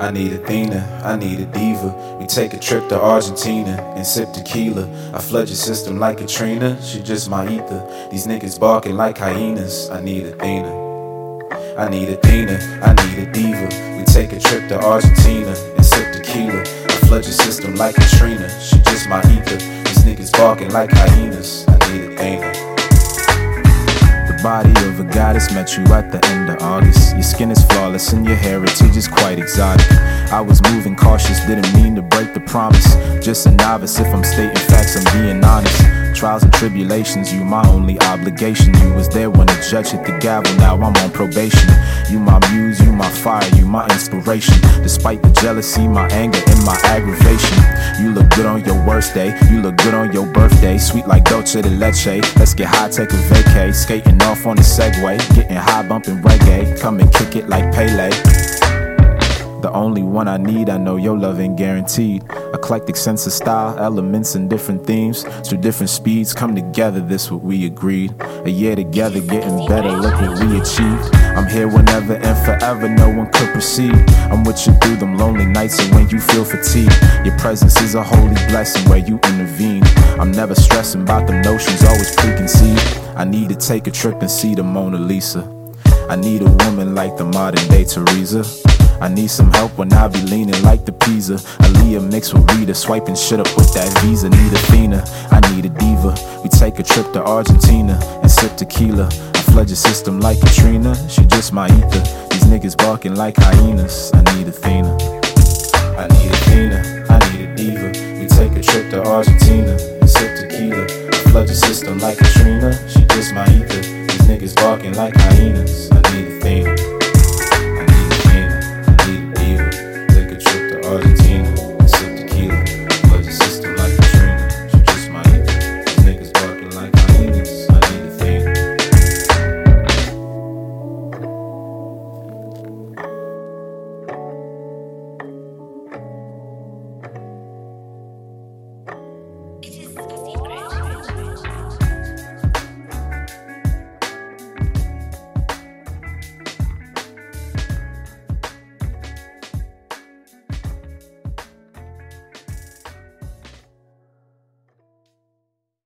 I need Athena, I need a diva. We take a trip to Argentina and sip tequila. I flood your system like Katrina, she just my ether. These niggas barking like hyenas. I need Athena. I need Athena, I need a diva. We take a trip to Argentina and sip tequila. I flood your system like Katrina, she just my ether. These niggas barking like hyenas. I need Athena body of a goddess met you at the end of August. Your skin is flawless and your heritage is quite exotic. I was moving cautious, didn't mean to break the promise. Just a novice, if I'm stating facts, I'm being honest. Trials and tribulations, you my only obligation. You was there when the judge hit the gavel, now I'm on probation. You my muse, you my fire, you my inspiration. Despite the jealousy, my anger, and my aggravation. You look good on your worst day, you look good on your birthday. Sweet like Dolce de Leche. Let's get high, take a vacay. Skating off on the Segway, getting high, bumping reggae. Come and kick it like Pele. The only one I need, I know your love ain't guaranteed. Eclectic sense of style, elements and different themes. Through different speeds, come together, this what we agreed. A year together, getting better, look what we achieved. I'm here whenever and forever, no one could proceed. I'm with you through them lonely nights and when you feel fatigue. Your presence is a holy blessing where you intervene. I'm never stressing about the notions, always preconceived. I need to take a trip and see the Mona Lisa. I need a woman like the modern day Teresa. I need some help when I be leaning like the Pisa. Aaliyah mixed with Rita, swiping shit up with that Visa. Need Athena, I need a diva. We take a trip to Argentina and sip tequila. I flood your system like Katrina. She just my ether. These niggas barking like hyenas. I need Athena. I need Athena, I need a diva. We take a trip to Argentina and sip tequila. I flood your system like Katrina. She just my ether. These niggas barking like hyenas.